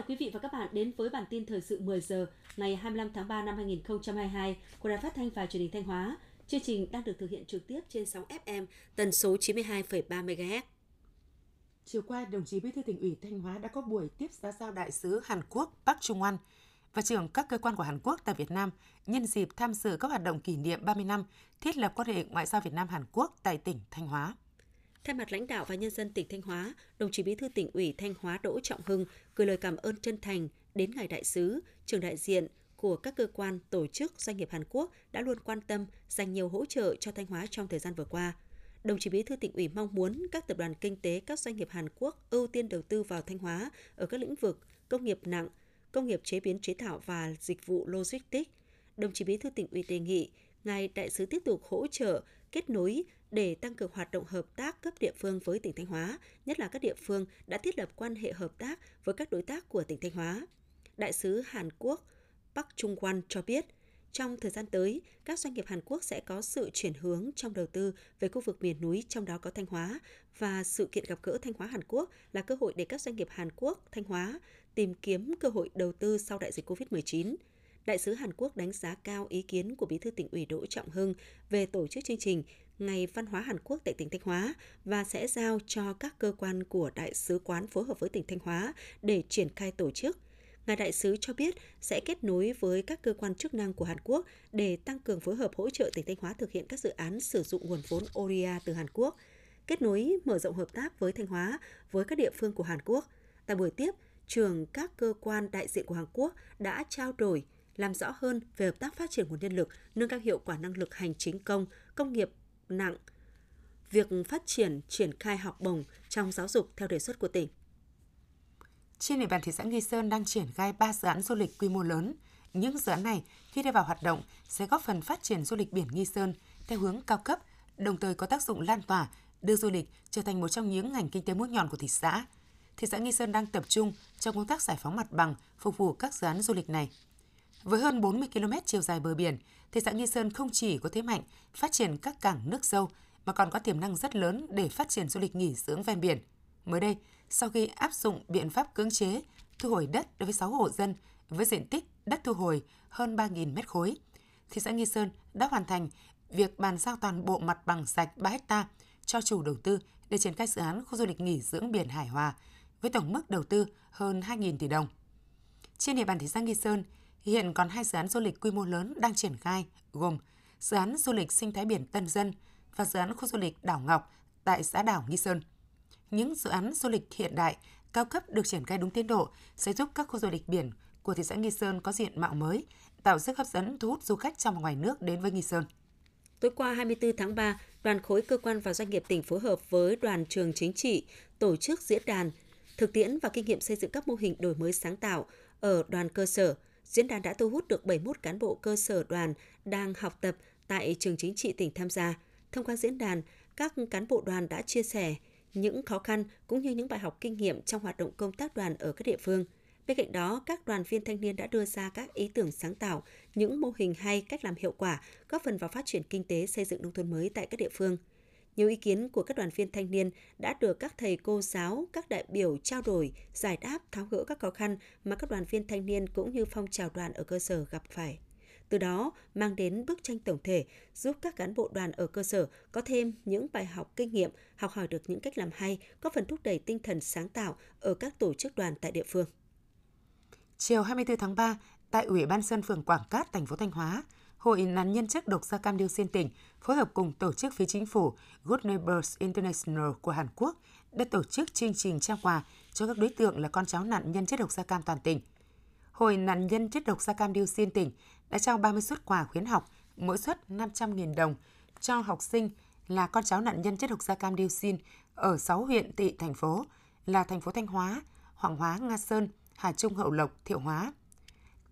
chào quý vị và các bạn đến với bản tin thời sự 10 giờ ngày 25 tháng 3 năm 2022 của Đài Phát thanh và Truyền hình Thanh Hóa. Chương trình đang được thực hiện trực tiếp trên sóng FM tần số 92,3 MHz. Chiều qua, đồng chí Bí thư tỉnh ủy Thanh Hóa đã có buổi tiếp xã giao đại sứ Hàn Quốc Park Trung An và trưởng các cơ quan của Hàn Quốc tại Việt Nam nhân dịp tham dự các hoạt động kỷ niệm 30 năm thiết lập quan hệ ngoại giao Việt Nam Hàn Quốc tại tỉnh Thanh Hóa. Thay mặt lãnh đạo và nhân dân tỉnh Thanh Hóa, đồng chí Bí thư tỉnh ủy Thanh Hóa Đỗ Trọng Hưng gửi lời cảm ơn chân thành đến ngài đại sứ, trưởng đại diện của các cơ quan, tổ chức, doanh nghiệp Hàn Quốc đã luôn quan tâm, dành nhiều hỗ trợ cho Thanh Hóa trong thời gian vừa qua. Đồng chí Bí thư tỉnh ủy mong muốn các tập đoàn kinh tế, các doanh nghiệp Hàn Quốc ưu tiên đầu tư vào Thanh Hóa ở các lĩnh vực công nghiệp nặng, công nghiệp chế biến chế tạo và dịch vụ logistics. Đồng chí Bí thư tỉnh ủy đề nghị ngài đại sứ tiếp tục hỗ trợ kết nối để tăng cường hoạt động hợp tác cấp địa phương với tỉnh Thanh Hóa, nhất là các địa phương đã thiết lập quan hệ hợp tác với các đối tác của tỉnh Thanh Hóa. Đại sứ Hàn Quốc Park Chung Quan cho biết, trong thời gian tới, các doanh nghiệp Hàn Quốc sẽ có sự chuyển hướng trong đầu tư về khu vực miền núi, trong đó có Thanh Hóa, và sự kiện gặp gỡ Thanh Hóa Hàn Quốc là cơ hội để các doanh nghiệp Hàn Quốc, Thanh Hóa tìm kiếm cơ hội đầu tư sau đại dịch COVID-19. Đại sứ Hàn Quốc đánh giá cao ý kiến của Bí thư tỉnh ủy Đỗ Trọng Hưng về tổ chức chương trình Ngày Văn hóa Hàn Quốc tại tỉnh Thanh Hóa và sẽ giao cho các cơ quan của đại sứ quán phối hợp với tỉnh Thanh Hóa để triển khai tổ chức. Ngài đại sứ cho biết sẽ kết nối với các cơ quan chức năng của Hàn Quốc để tăng cường phối hợp hỗ trợ tỉnh Thanh Hóa thực hiện các dự án sử dụng nguồn vốn ODA từ Hàn Quốc, kết nối mở rộng hợp tác với Thanh Hóa với các địa phương của Hàn Quốc. Tại buổi tiếp, trưởng các cơ quan đại diện của Hàn Quốc đã trao đổi làm rõ hơn về hợp tác phát triển nguồn nhân lực, nâng cao hiệu quả năng lực hành chính công, công nghiệp nặng, việc phát triển triển khai học bổng trong giáo dục theo đề xuất của tỉnh. Trên địa bàn thị xã Nghi Sơn đang triển khai 3 dự án du lịch quy mô lớn. Những dự án này khi đưa vào hoạt động sẽ góp phần phát triển du lịch biển Nghi Sơn theo hướng cao cấp, đồng thời có tác dụng lan tỏa, đưa du lịch trở thành một trong những ngành kinh tế mũi nhọn của thị xã. Thị xã Nghi Sơn đang tập trung trong công tác giải phóng mặt bằng phục vụ các dự án du lịch này. Với hơn 40 km chiều dài bờ biển, thị xã Nghi Sơn không chỉ có thế mạnh phát triển các cảng nước sâu mà còn có tiềm năng rất lớn để phát triển du lịch nghỉ dưỡng ven biển. Mới đây, sau khi áp dụng biện pháp cưỡng chế thu hồi đất đối với 6 hộ dân với diện tích đất thu hồi hơn 3.000 mét khối, thị xã Nghi Sơn đã hoàn thành việc bàn giao toàn bộ mặt bằng sạch 3 ha cho chủ đầu tư để triển khai dự án khu du lịch nghỉ dưỡng biển Hải Hòa với tổng mức đầu tư hơn 2.000 tỷ đồng. Trên địa bàn thị xã Nghi Sơn, Hiện còn hai dự án du lịch quy mô lớn đang triển khai, gồm dự án du lịch sinh thái biển Tân Dân và dự án khu du lịch Đảo Ngọc tại xã đảo Nghi Sơn. Những dự án du lịch hiện đại, cao cấp được triển khai đúng tiến độ sẽ giúp các khu du lịch biển của thị xã Nghi Sơn có diện mạo mới, tạo sức hấp dẫn thu hút du khách trong và ngoài nước đến với Nghi Sơn. Tối qua 24 tháng 3, đoàn khối cơ quan và doanh nghiệp tỉnh phối hợp với đoàn trường chính trị tổ chức diễn đàn thực tiễn và kinh nghiệm xây dựng các mô hình đổi mới sáng tạo ở đoàn cơ sở – Diễn đàn đã thu hút được 71 cán bộ cơ sở đoàn đang học tập tại trường chính trị tỉnh tham gia. Thông qua diễn đàn, các cán bộ đoàn đã chia sẻ những khó khăn cũng như những bài học kinh nghiệm trong hoạt động công tác đoàn ở các địa phương. Bên cạnh đó, các đoàn viên thanh niên đã đưa ra các ý tưởng sáng tạo, những mô hình hay cách làm hiệu quả, góp phần vào phát triển kinh tế xây dựng nông thôn mới tại các địa phương – nhiều ý kiến của các đoàn viên thanh niên đã được các thầy cô giáo, các đại biểu trao đổi, giải đáp, tháo gỡ các khó khăn mà các đoàn viên thanh niên cũng như phong trào đoàn ở cơ sở gặp phải. Từ đó, mang đến bức tranh tổng thể, giúp các cán bộ đoàn ở cơ sở có thêm những bài học kinh nghiệm, học hỏi được những cách làm hay, có phần thúc đẩy tinh thần sáng tạo ở các tổ chức đoàn tại địa phương. Chiều 24 tháng 3, tại Ủy ban Dân phường Quảng Cát, thành phố Thanh Hóa, Hội nạn nhân chất độc da cam dioxin tỉnh phối hợp cùng tổ chức phía chính phủ Good Neighbors International của Hàn Quốc đã tổ chức chương trình trao quà cho các đối tượng là con cháu nạn nhân chất độc da cam toàn tỉnh. Hội nạn nhân chất độc da cam dioxin tỉnh đã trao 30 suất quà khuyến học, mỗi suất 500.000 đồng cho học sinh là con cháu nạn nhân chất độc da cam dioxin ở 6 huyện thị thành phố là thành phố Thanh Hóa, Hoàng Hóa, Nga Sơn, Hà Trung, Hậu Lộc, Thiệu Hóa.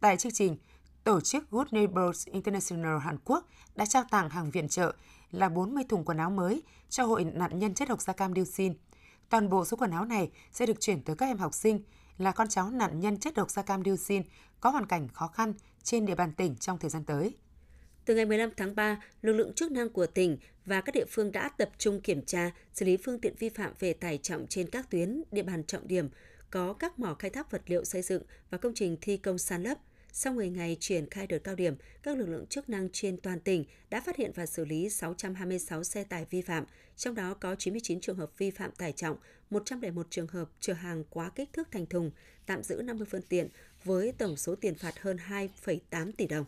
Tại chương trình, Tổ chức Good Neighbors International Hàn Quốc đã trao tặng hàng viện trợ là 40 thùng quần áo mới cho hội nạn nhân chất độc da cam dioxin. Toàn bộ số quần áo này sẽ được chuyển tới các em học sinh là con cháu nạn nhân chất độc da cam dioxin có hoàn cảnh khó khăn trên địa bàn tỉnh trong thời gian tới. Từ ngày 15 tháng 3, lực lượng chức năng của tỉnh và các địa phương đã tập trung kiểm tra, xử lý phương tiện vi phạm về tải trọng trên các tuyến, địa bàn trọng điểm, có các mỏ khai thác vật liệu xây dựng và công trình thi công san lấp. Sau 10 ngày triển khai đợt cao điểm, các lực lượng chức năng trên toàn tỉnh đã phát hiện và xử lý 626 xe tải vi phạm, trong đó có 99 trường hợp vi phạm tải trọng, 101 trường hợp chở hàng quá kích thước thành thùng, tạm giữ 50 phương tiện với tổng số tiền phạt hơn 2,8 tỷ đồng.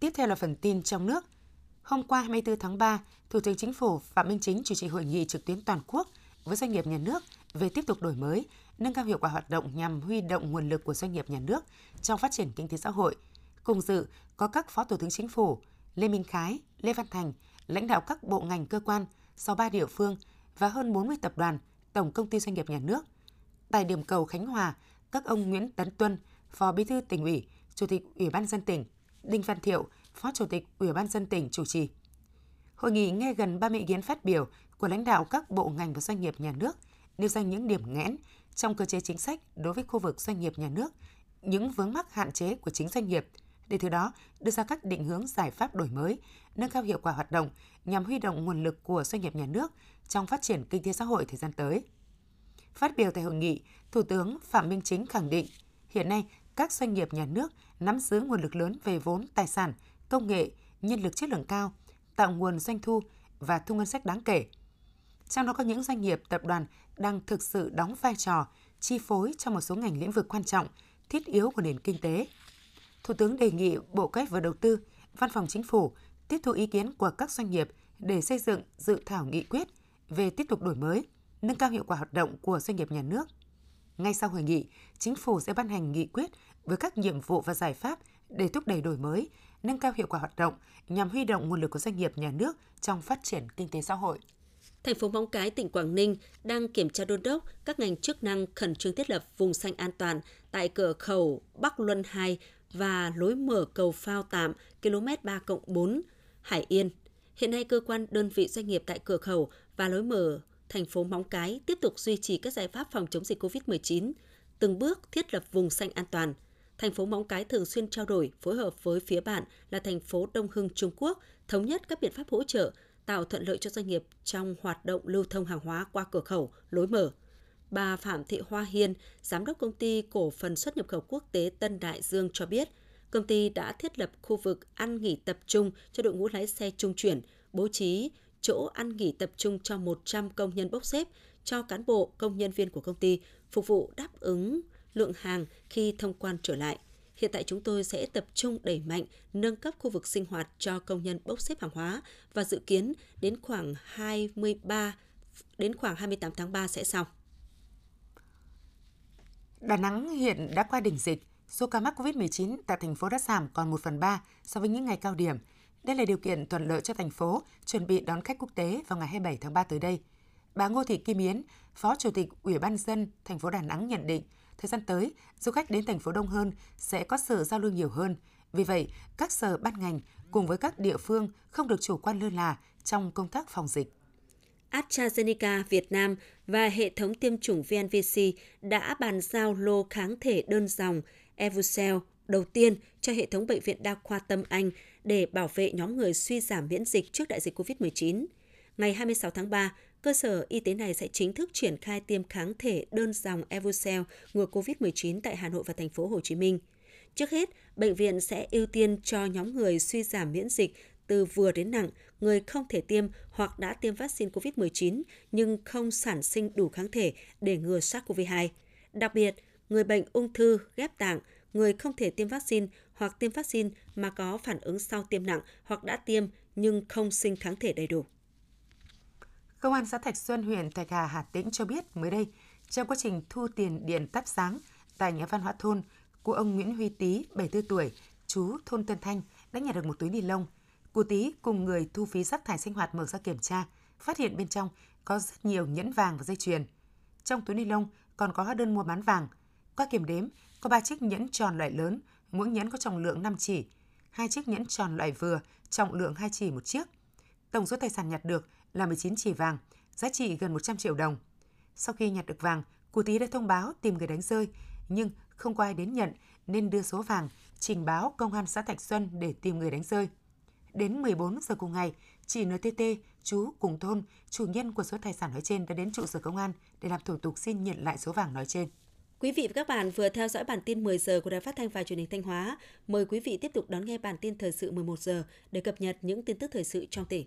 Tiếp theo là phần tin trong nước. Hôm qua 24 tháng 3, Thủ tướng Chính phủ Phạm Minh Chính chủ trì hội nghị trực tuyến toàn quốc với doanh nghiệp nhà nước về tiếp tục đổi mới, nâng cao hiệu quả hoạt động nhằm huy động nguồn lực của doanh nghiệp nhà nước trong phát triển kinh tế xã hội. Cùng dự có các Phó Thủ tướng Chính phủ Lê Minh Khái, Lê Văn Thành, lãnh đạo các bộ ngành cơ quan, 63 địa phương và hơn 40 tập đoàn, tổng công ty doanh nghiệp nhà nước. Tại điểm cầu Khánh Hòa, các ông Nguyễn Tấn Tuân, Phó Bí thư tỉnh ủy, Chủ tịch Ủy ban dân tỉnh, Đinh Văn Thiệu, Phó Chủ tịch Ủy ban dân tỉnh chủ trì. Hội nghị nghe gần 30 ý kiến phát biểu của lãnh đạo các bộ ngành và doanh nghiệp nhà nước, nêu ra những điểm nghẽn trong cơ chế chính sách đối với khu vực doanh nghiệp nhà nước, những vướng mắc hạn chế của chính doanh nghiệp, để từ đó đưa ra các định hướng giải pháp đổi mới, nâng cao hiệu quả hoạt động nhằm huy động nguồn lực của doanh nghiệp nhà nước trong phát triển kinh tế xã hội thời gian tới. Phát biểu tại hội nghị, Thủ tướng Phạm Minh Chính khẳng định, hiện nay các doanh nghiệp nhà nước nắm giữ nguồn lực lớn về vốn, tài sản, công nghệ, nhân lực chất lượng cao, tạo nguồn doanh thu và thu ngân sách đáng kể. Trong đó có những doanh nghiệp, tập đoàn đang thực sự đóng vai trò chi phối trong một số ngành lĩnh vực quan trọng, thiết yếu của nền kinh tế. Thủ tướng đề nghị Bộ Kế và Đầu tư, Văn phòng Chính phủ tiếp thu ý kiến của các doanh nghiệp để xây dựng dự thảo nghị quyết về tiếp tục đổi mới, nâng cao hiệu quả hoạt động của doanh nghiệp nhà nước. Ngay sau hội nghị, Chính phủ sẽ ban hành nghị quyết với các nhiệm vụ và giải pháp để thúc đẩy đổi mới, nâng cao hiệu quả hoạt động nhằm huy động nguồn lực của doanh nghiệp nhà nước trong phát triển kinh tế xã hội. Thành phố Móng Cái, tỉnh Quảng Ninh đang kiểm tra đôn đốc các ngành chức năng khẩn trương thiết lập vùng xanh an toàn tại cửa khẩu Bắc Luân 2 và lối mở cầu phao tạm km 3 4 Hải Yên. Hiện nay, cơ quan đơn vị doanh nghiệp tại cửa khẩu và lối mở thành phố Móng Cái tiếp tục duy trì các giải pháp phòng chống dịch COVID-19, từng bước thiết lập vùng xanh an toàn. Thành phố Móng Cái thường xuyên trao đổi, phối hợp với phía bạn là thành phố Đông Hưng Trung Quốc, thống nhất các biện pháp hỗ trợ, tạo thuận lợi cho doanh nghiệp trong hoạt động lưu thông hàng hóa qua cửa khẩu, lối mở. Bà Phạm Thị Hoa Hiên, Giám đốc công ty cổ phần xuất nhập khẩu quốc tế Tân Đại Dương cho biết, công ty đã thiết lập khu vực ăn nghỉ tập trung cho đội ngũ lái xe trung chuyển, bố trí chỗ ăn nghỉ tập trung cho 100 công nhân bốc xếp cho cán bộ, công nhân viên của công ty phục vụ đáp ứng lượng hàng khi thông quan trở lại. Hiện tại chúng tôi sẽ tập trung đẩy mạnh nâng cấp khu vực sinh hoạt cho công nhân bốc xếp hàng hóa và dự kiến đến khoảng 23 đến khoảng 28 tháng 3 sẽ xong. Đà Nẵng hiện đã qua đỉnh dịch, số ca mắc COVID-19 tại thành phố đã giảm còn 1 phần 3 so với những ngày cao điểm. Đây là điều kiện thuận lợi cho thành phố chuẩn bị đón khách quốc tế vào ngày 27 tháng 3 tới đây. Bà Ngô Thị Kim Yến, Phó Chủ tịch Ủy ban dân thành phố Đà Nẵng nhận định, thời gian tới, du khách đến thành phố đông hơn sẽ có sự giao lưu nhiều hơn. Vì vậy, các sở ban ngành cùng với các địa phương không được chủ quan lơ là trong công tác phòng dịch. AstraZeneca Việt Nam và hệ thống tiêm chủng VNVC đã bàn giao lô kháng thể đơn dòng Evucel đầu tiên cho hệ thống bệnh viện đa khoa Tâm Anh để bảo vệ nhóm người suy giảm miễn dịch trước đại dịch COVID-19. Ngày 26 tháng 3, cơ sở y tế này sẽ chính thức triển khai tiêm kháng thể đơn dòng Evucel ngừa COVID-19 tại Hà Nội và thành phố Hồ Chí Minh. Trước hết, bệnh viện sẽ ưu tiên cho nhóm người suy giảm miễn dịch từ vừa đến nặng, người không thể tiêm hoặc đã tiêm vaccine COVID-19 nhưng không sản sinh đủ kháng thể để ngừa SARS-CoV-2. Đặc biệt, người bệnh ung thư, ghép tạng, người không thể tiêm vaccine hoặc tiêm vaccine mà có phản ứng sau tiêm nặng hoặc đã tiêm nhưng không sinh kháng thể đầy đủ. Công an xã Thạch Xuân, huyện Thạch Hà, Hà Tĩnh cho biết mới đây, trong quá trình thu tiền điện thắp sáng tại nhà văn hóa thôn của ông Nguyễn Huy Tý, 74 tuổi, chú thôn Tân Thanh, đã nhặt được một túi ni lông. Cụ Tý cùng người thu phí rác thải sinh hoạt mở ra kiểm tra, phát hiện bên trong có rất nhiều nhẫn vàng và dây chuyền. Trong túi ni lông còn có hóa đơn mua bán vàng. Qua kiểm đếm, có 3 chiếc nhẫn tròn loại lớn, mỗi nhẫn có trọng lượng 5 chỉ, hai chiếc nhẫn tròn loại vừa, trọng lượng 2 chỉ một chiếc. Tổng số tài sản nhặt được là 19 chỉ vàng, giá trị gần 100 triệu đồng. Sau khi nhặt được vàng, cụ tí đã thông báo tìm người đánh rơi, nhưng không có ai đến nhận nên đưa số vàng trình báo công an xã Thạch Xuân để tìm người đánh rơi. Đến 14 giờ cùng ngày, chị NTT, chú cùng thôn, chủ nhân của số tài sản nói trên đã đến trụ sở công an để làm thủ tục xin nhận lại số vàng nói trên. Quý vị và các bạn vừa theo dõi bản tin 10 giờ của Đài Phát thanh và Truyền hình Thanh Hóa. Mời quý vị tiếp tục đón nghe bản tin thời sự 11 giờ để cập nhật những tin tức thời sự trong tỉnh.